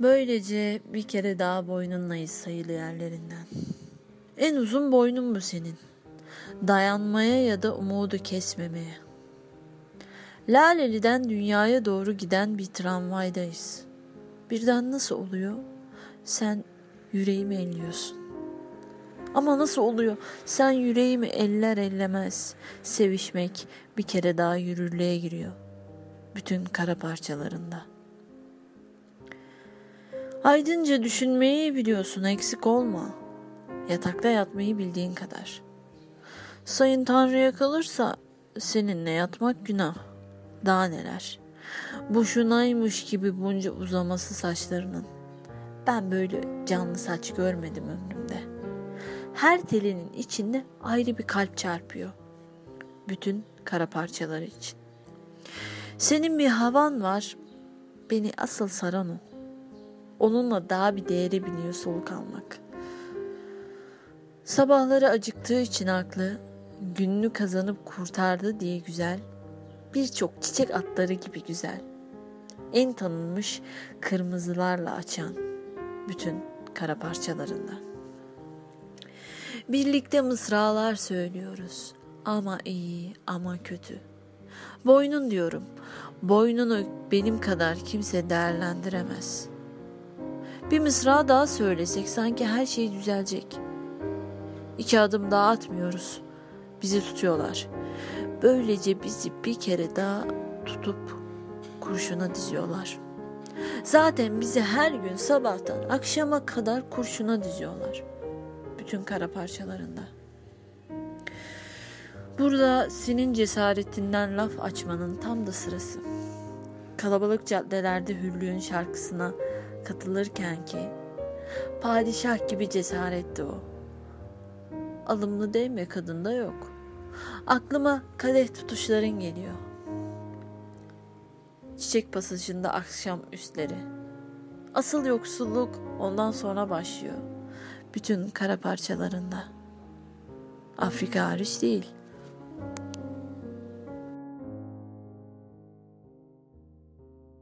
Böylece bir kere daha boynunlayız sayılı yerlerinden. En uzun boynun bu senin. Dayanmaya ya da umudu kesmemeye. Laleli'den dünyaya doğru giden bir tramvaydayız. Birden nasıl oluyor? Sen yüreğimi elliyorsun. Ama nasıl oluyor? Sen yüreğimi eller ellemez. Sevişmek bir kere daha yürürlüğe giriyor. Bütün kara parçalarında. Aydınca düşünmeyi biliyorsun eksik olma. Yatakta yatmayı bildiğin kadar. Sayın Tanrı'ya kalırsa seninle yatmak günah. Daha neler. Boşunaymış gibi bunca uzaması saçlarının. Ben böyle canlı saç görmedim ömrümde. Her telinin içinde ayrı bir kalp çarpıyor. Bütün kara parçaları için. Senin bir havan var. Beni asıl saran o. Onunla daha bir değere biniyor soluk almak. Sabahları acıktığı için aklı, gününü kazanıp kurtardı diye güzel, birçok çiçek atları gibi güzel. En tanınmış kırmızılarla açan bütün kara parçalarında. Birlikte mısralar söylüyoruz. Ama iyi ama kötü. Boynun diyorum. Boynunu benim kadar kimse değerlendiremez. Bir mısra daha söylesek sanki her şey düzelecek. İki adım daha atmıyoruz. Bizi tutuyorlar. Böylece bizi bir kere daha tutup kurşuna diziyorlar. Zaten bizi her gün sabahtan akşama kadar kurşuna diziyorlar. Bütün kara parçalarında. Burada senin cesaretinden laf açmanın tam da sırası. Kalabalık caddelerde hürlüğün şarkısına katılırken ki padişah gibi cesaretti o. Alımlı değme kadında yok. Aklıma kadeh tutuşların geliyor. Çiçek pasajında akşam üstleri. Asıl yoksulluk ondan sonra başlıyor. Bütün kara parçalarında. Afrika hariç değil.''